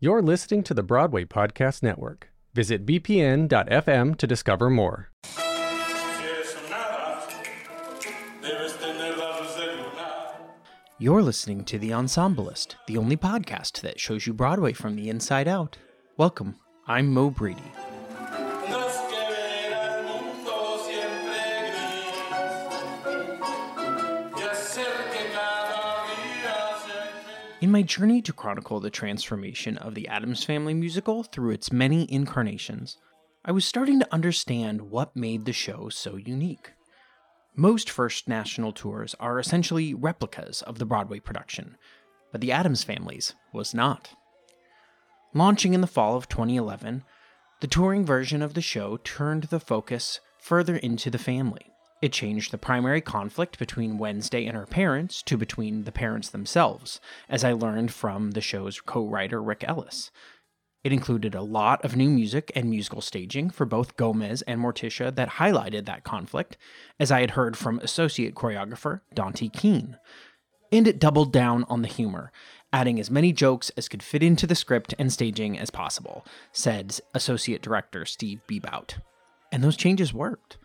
You're listening to the Broadway Podcast Network. Visit bpn.fm to discover more. You're listening to The Ensemblist, the only podcast that shows you Broadway from the inside out. Welcome, I'm Mo Brady. In my journey to chronicle the transformation of the Addams Family musical through its many incarnations, I was starting to understand what made the show so unique. Most first national tours are essentially replicas of the Broadway production, but the Addams Family's was not. Launching in the fall of 2011, the touring version of the show turned the focus further into the family. It changed the primary conflict between Wednesday and her parents to between the parents themselves, as I learned from the show's co writer Rick Ellis. It included a lot of new music and musical staging for both Gomez and Morticia that highlighted that conflict, as I had heard from associate choreographer Dontee Kiehn. And it doubled down on the humor, adding as many jokes as could fit into the script and staging as possible, said associate director Steve Bebout. And those changes worked.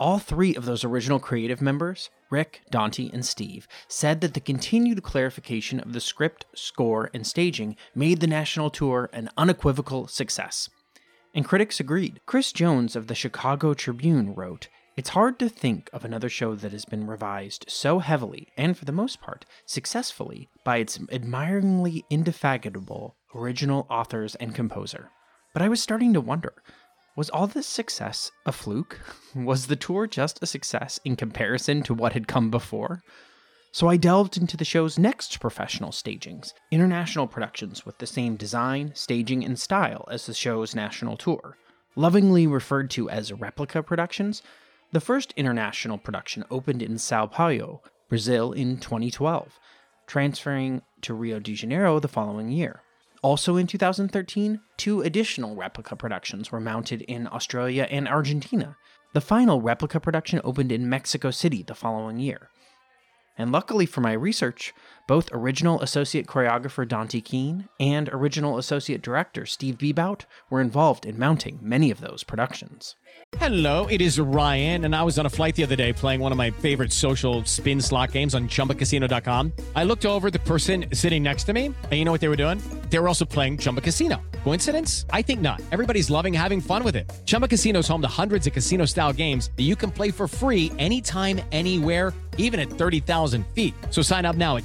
All three of those original creative members, Rick, Dontee, and Steve, said that the continued clarification of the script, score, and staging made the national tour an unequivocal success. And critics agreed. Chris Jones of the Chicago Tribune wrote, It's hard to think of another show that has been revised so heavily, and for the most part, successfully, by its admiringly indefatigable original authors and composer. But I was starting to wonder was all this success a fluke? Was the tour just a success in comparison to what had come before? So I delved into the show's next professional stagings, international productions with the same design, staging, and style as the show's national tour. Lovingly referred to as replica productions, the first international production opened in Sao Paulo, Brazil in 2012, transferring to Rio de Janeiro the following year. Also in 2013, two additional replica productions were mounted in Australia and Argentina. The final replica production opened in Mexico City the following year. And luckily for my research, both original associate choreographer Dontee Kiehn and original associate director Steve Bebout were involved in mounting many of those productions. Hello, it is Ryan, and I was on a flight the other day playing one of my favorite social spin slot games on chumbacasino.com. I looked over the person sitting next to me, and you know what they were doing? They were also playing Chumba Casino. Coincidence? I think not. Everybody's loving having fun with it. Chumba Casino is home to hundreds of casino style games that you can play for free anytime, anywhere, even at 30,000 feet. So sign up now at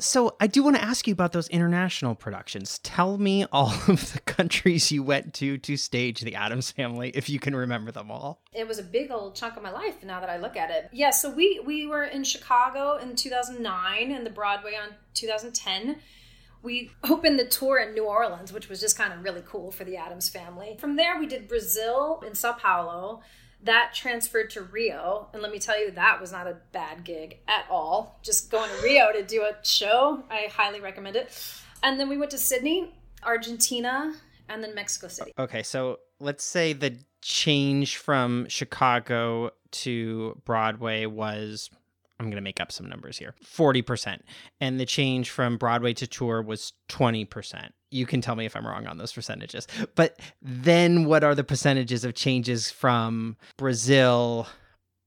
So I do want to ask you about those international productions. Tell me all of the countries you went to to stage the Addams Family, if you can remember them all. it was a big old chunk of my life now that I look at it. Yeah, so we we were in Chicago in 2009 and the Broadway on 2010. We opened the tour in New Orleans, which was just kind of really cool for the Addams family. From there, we did Brazil in Sao Paulo. That transferred to Rio, and let me tell you, that was not a bad gig at all. Just going to Rio to do a show, I highly recommend it. And then we went to Sydney, Argentina, and then Mexico City. Okay, so let's say the change from Chicago to Broadway was I'm going to make up some numbers here 40%. And the change from Broadway to tour was 20%. You can tell me if I'm wrong on those percentages. But then what are the percentages of changes from Brazil,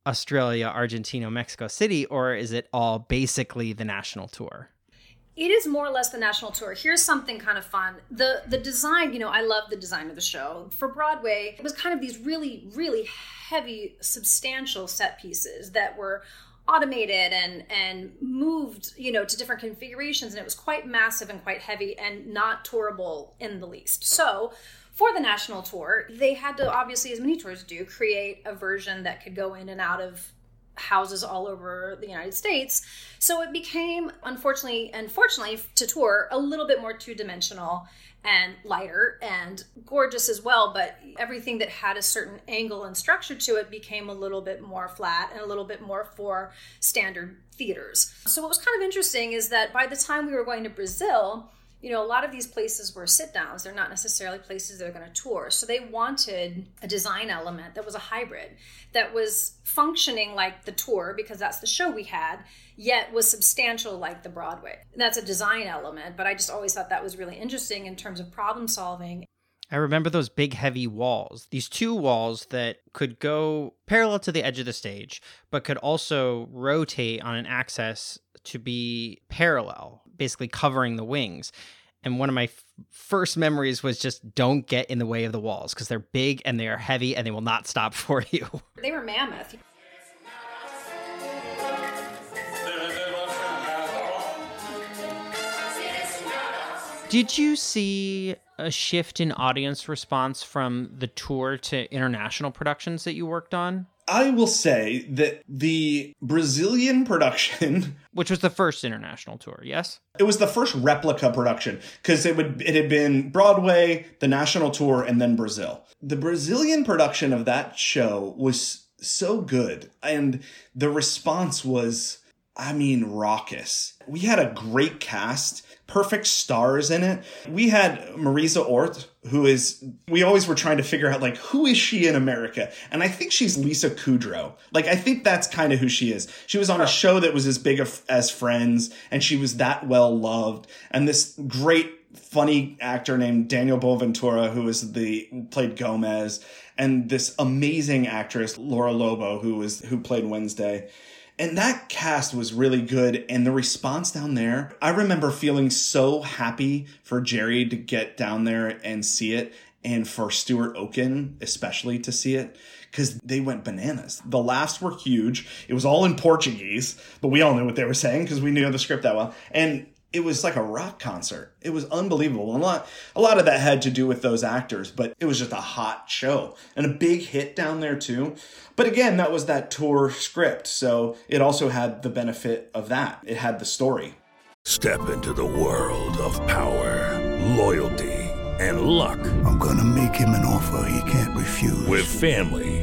Australia, Argentina, Mexico City? Or is it all basically the national tour? It is more or less the national tour. Here's something kind of fun. The the design, you know, I love the design of the show. For Broadway, it was kind of these really, really heavy, substantial set pieces that were automated and and moved you know to different configurations and it was quite massive and quite heavy and not tourable in the least. So for the national tour they had to obviously as many tours do create a version that could go in and out of houses all over the United States. So it became, unfortunately and fortunately to tour, a little bit more two dimensional and lighter and gorgeous as well. But everything that had a certain angle and structure to it became a little bit more flat and a little bit more for standard theaters. So what was kind of interesting is that by the time we were going to Brazil, you know, a lot of these places were sit downs. They're not necessarily places they're going to tour. So they wanted a design element that was a hybrid, that was functioning like the tour, because that's the show we had, yet was substantial like the Broadway. And that's a design element, but I just always thought that was really interesting in terms of problem solving. I remember those big heavy walls, these two walls that could go parallel to the edge of the stage, but could also rotate on an axis to be parallel, basically covering the wings. And one of my f- first memories was just don't get in the way of the walls because they're big and they are heavy and they will not stop for you. They were mammoth. Did you see a shift in audience response from the tour to international productions that you worked on? I will say that the Brazilian production Which was the first international tour, yes? it was the first replica production because it would it had been Broadway, the national tour, and then Brazil. The Brazilian production of that show was so good, and the response was, I mean, raucous. We had a great cast, perfect stars in it. We had Marisa Orth, who is we always were trying to figure out like who is she in America, and I think she's Lisa Kudrow. Like I think that's kind of who she is. She was on a show that was as big as Friends, and she was that well loved, and this great funny actor named Daniel Boaventura, who was the played Gomez, and this amazing actress Laura Lobo, who was who played Wednesday. And that cast was really good. And the response down there, I remember feeling so happy for Jerry to get down there and see it, and for Stuart Oken, especially to see it, because they went bananas. The laughs were huge. It was all in Portuguese, but we all knew what they were saying because we knew the script that well. And it was like a rock concert. It was unbelievable. And a lot, a lot of that had to do with those actors, but it was just a hot show and a big hit down there too. But again, that was that tour script. So it also had the benefit of that. It had the story. Step into the world of power, loyalty, and luck. I'm gonna make him an offer he can't refuse. With family,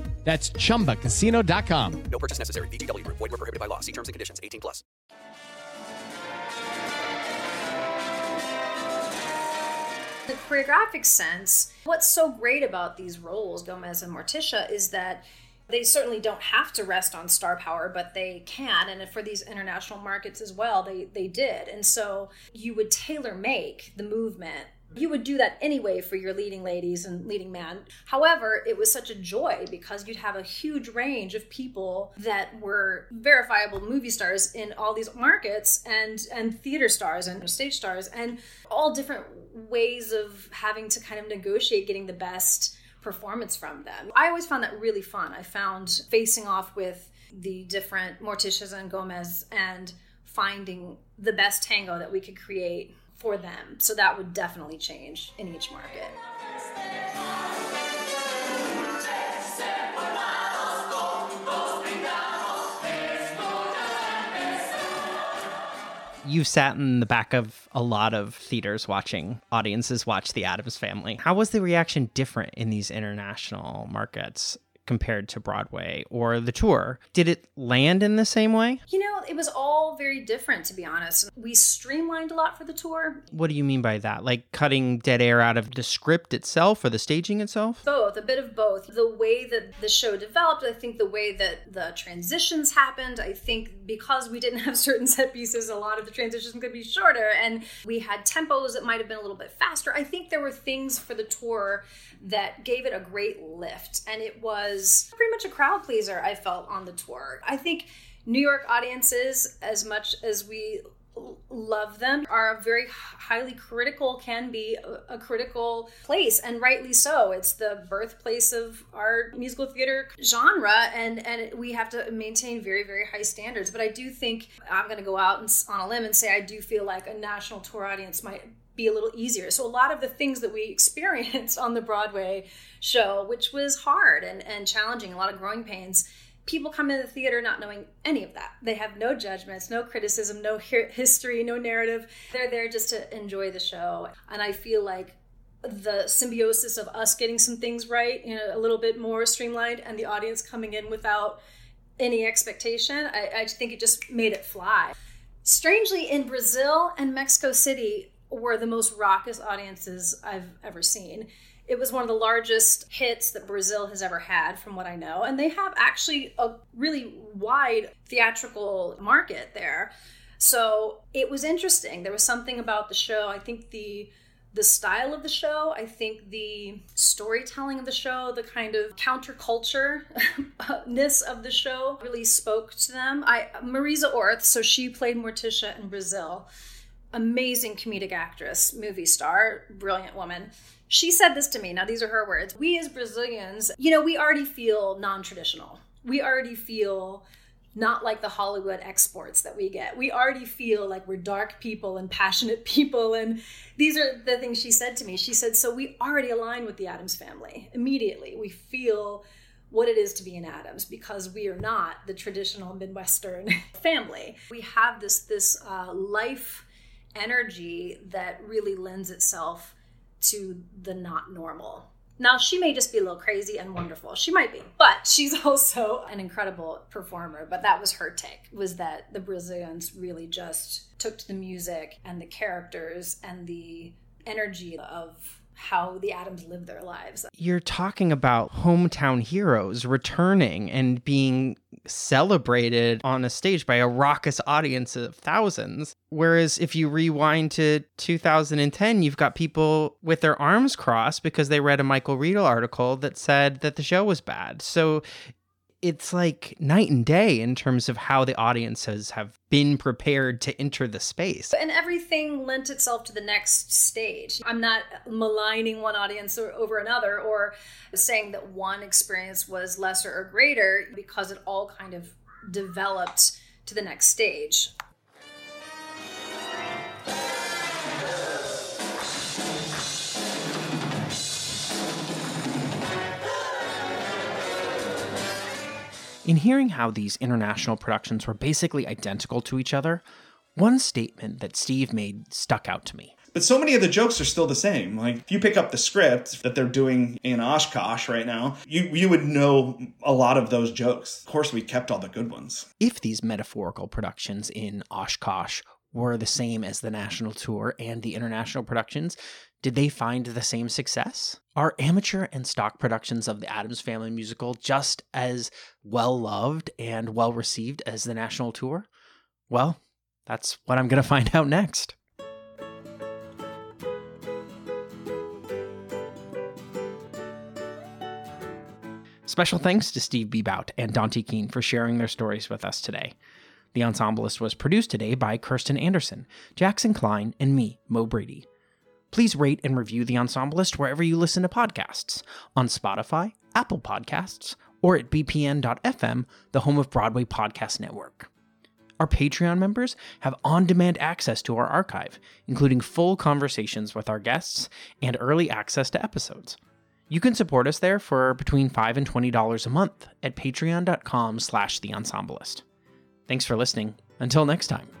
That's chumbacasino.com. No purchase necessary. VGW Group. Void were prohibited by law. See terms and conditions. 18 plus. the choreographic sense, what's so great about these roles, Gomez and Morticia, is that they certainly don't have to rest on star power, but they can. And for these international markets as well, they, they did. And so you would tailor make the movement. You would do that anyway for your leading ladies and leading men. However, it was such a joy because you'd have a huge range of people that were verifiable movie stars in all these markets and and theater stars and stage stars and all different ways of having to kind of negotiate getting the best performance from them. I always found that really fun. I found facing off with the different Morticias and Gomez and finding the best tango that we could create for them. So that would definitely change in each market. You've sat in the back of a lot of theaters watching audiences watch The Addams Family. How was the reaction different in these international markets? Compared to Broadway or the tour. Did it land in the same way? You know, it was all very different, to be honest. We streamlined a lot for the tour. What do you mean by that? Like cutting dead air out of the script itself or the staging itself? Both, a bit of both. The way that the show developed, I think the way that the transitions happened, I think because we didn't have certain set pieces, a lot of the transitions could be shorter. And we had tempos that might have been a little bit faster. I think there were things for the tour that gave it a great lift. And it was pretty much a crowd pleaser, I felt, on the tour. I think New York audiences, as much as we love them are very highly critical can be a, a, critical place and rightly so it's the birthplace of our musical theater genre and and we have to maintain very very high standards but i do think i'm going to go out and, on a limb and say i do feel like a national tour audience might be a little easier. So a lot of the things that we experienced on the Broadway show, which was hard and, and challenging, a lot of growing pains, people come into the theater not knowing any of that. They have no judgments, no criticism, no history, no narrative. They're there just to enjoy the show. And I feel like the symbiosis of us getting some things right, you know, a little bit more streamlined, and the audience coming in without any expectation, I, I think it just made it fly. Strangely, in Brazil and Mexico City, were the most raucous audiences I've ever seen. It was one of the largest hits that Brazil has ever had, from what I know. And they have actually a really wide theatrical market there. So it was interesting. There was something about the show. I think the the style of the show, I think the storytelling of the show, the kind of counterculture-ness of the show really spoke to them. I Marisa Orth, so she played Morticia in Brazil amazing comedic actress, movie star, brilliant woman. She said this to me. Now, these are her words. We as Brazilians, you know, we already feel non traditional. We already feel not like the Hollywood exports that we get. We already feel like we're dark people and passionate people. And these are the things she said to me. She said, So we already align with the Addams family immediately. We feel what it is to be an Addams because we are not the traditional Midwestern family. We have this this uh, life energy that really lends itself to the not normal. Now, she may just be a little crazy and wonderful. She might be, but she's also an incredible performer. But that was her take was that the Brazilians really just took to the music and the characters and the energy of how the Addams live their lives. You're talking about hometown heroes returning and being celebrated on a stage by a raucous audience of thousands. Whereas if you rewind to 2010, you've got people with their arms crossed because they read a Michael Riedel article that said that the show was bad. So it's like night and day in terms of how the audiences have been prepared to enter the space. And everything lent itself to the next stage. I'm not maligning one audience over another or saying that one experience was lesser or greater because it all kind of developed to the next stage. In hearing how these international productions were basically identical to each other, one statement that Steve made stuck out to me. But so many of the jokes are still the same. Like if you pick up the script that they're doing in Oshkosh right now, you you would know a lot of those jokes. Of course, we kept all the good ones. If these metaphorical productions in Oshkosh were the same as the national tour and the international productions, did they find the same success? Are amateur and stock productions of the Addams Family musical just as well loved and well received as the national tour? Well, that's what I'm going to find out next. Special thanks to Steve Bebout and Dontee Kiehn for sharing their stories with us today. The Ensemblist was produced today by Kirsten Anderson, Jackson Klein, and me, Mo Brady. Please rate and review The Ensemblist wherever you listen to podcasts on Spotify, Apple Podcasts, or at bpn.fm, the home of Broadway Podcast Network. Our Patreon members have on demand access to our archive, including full conversations with our guests and early access to episodes. You can support us there for between 5 and $20 a month at patreon.com slash the ensemblist. Thanks for listening. Until next time.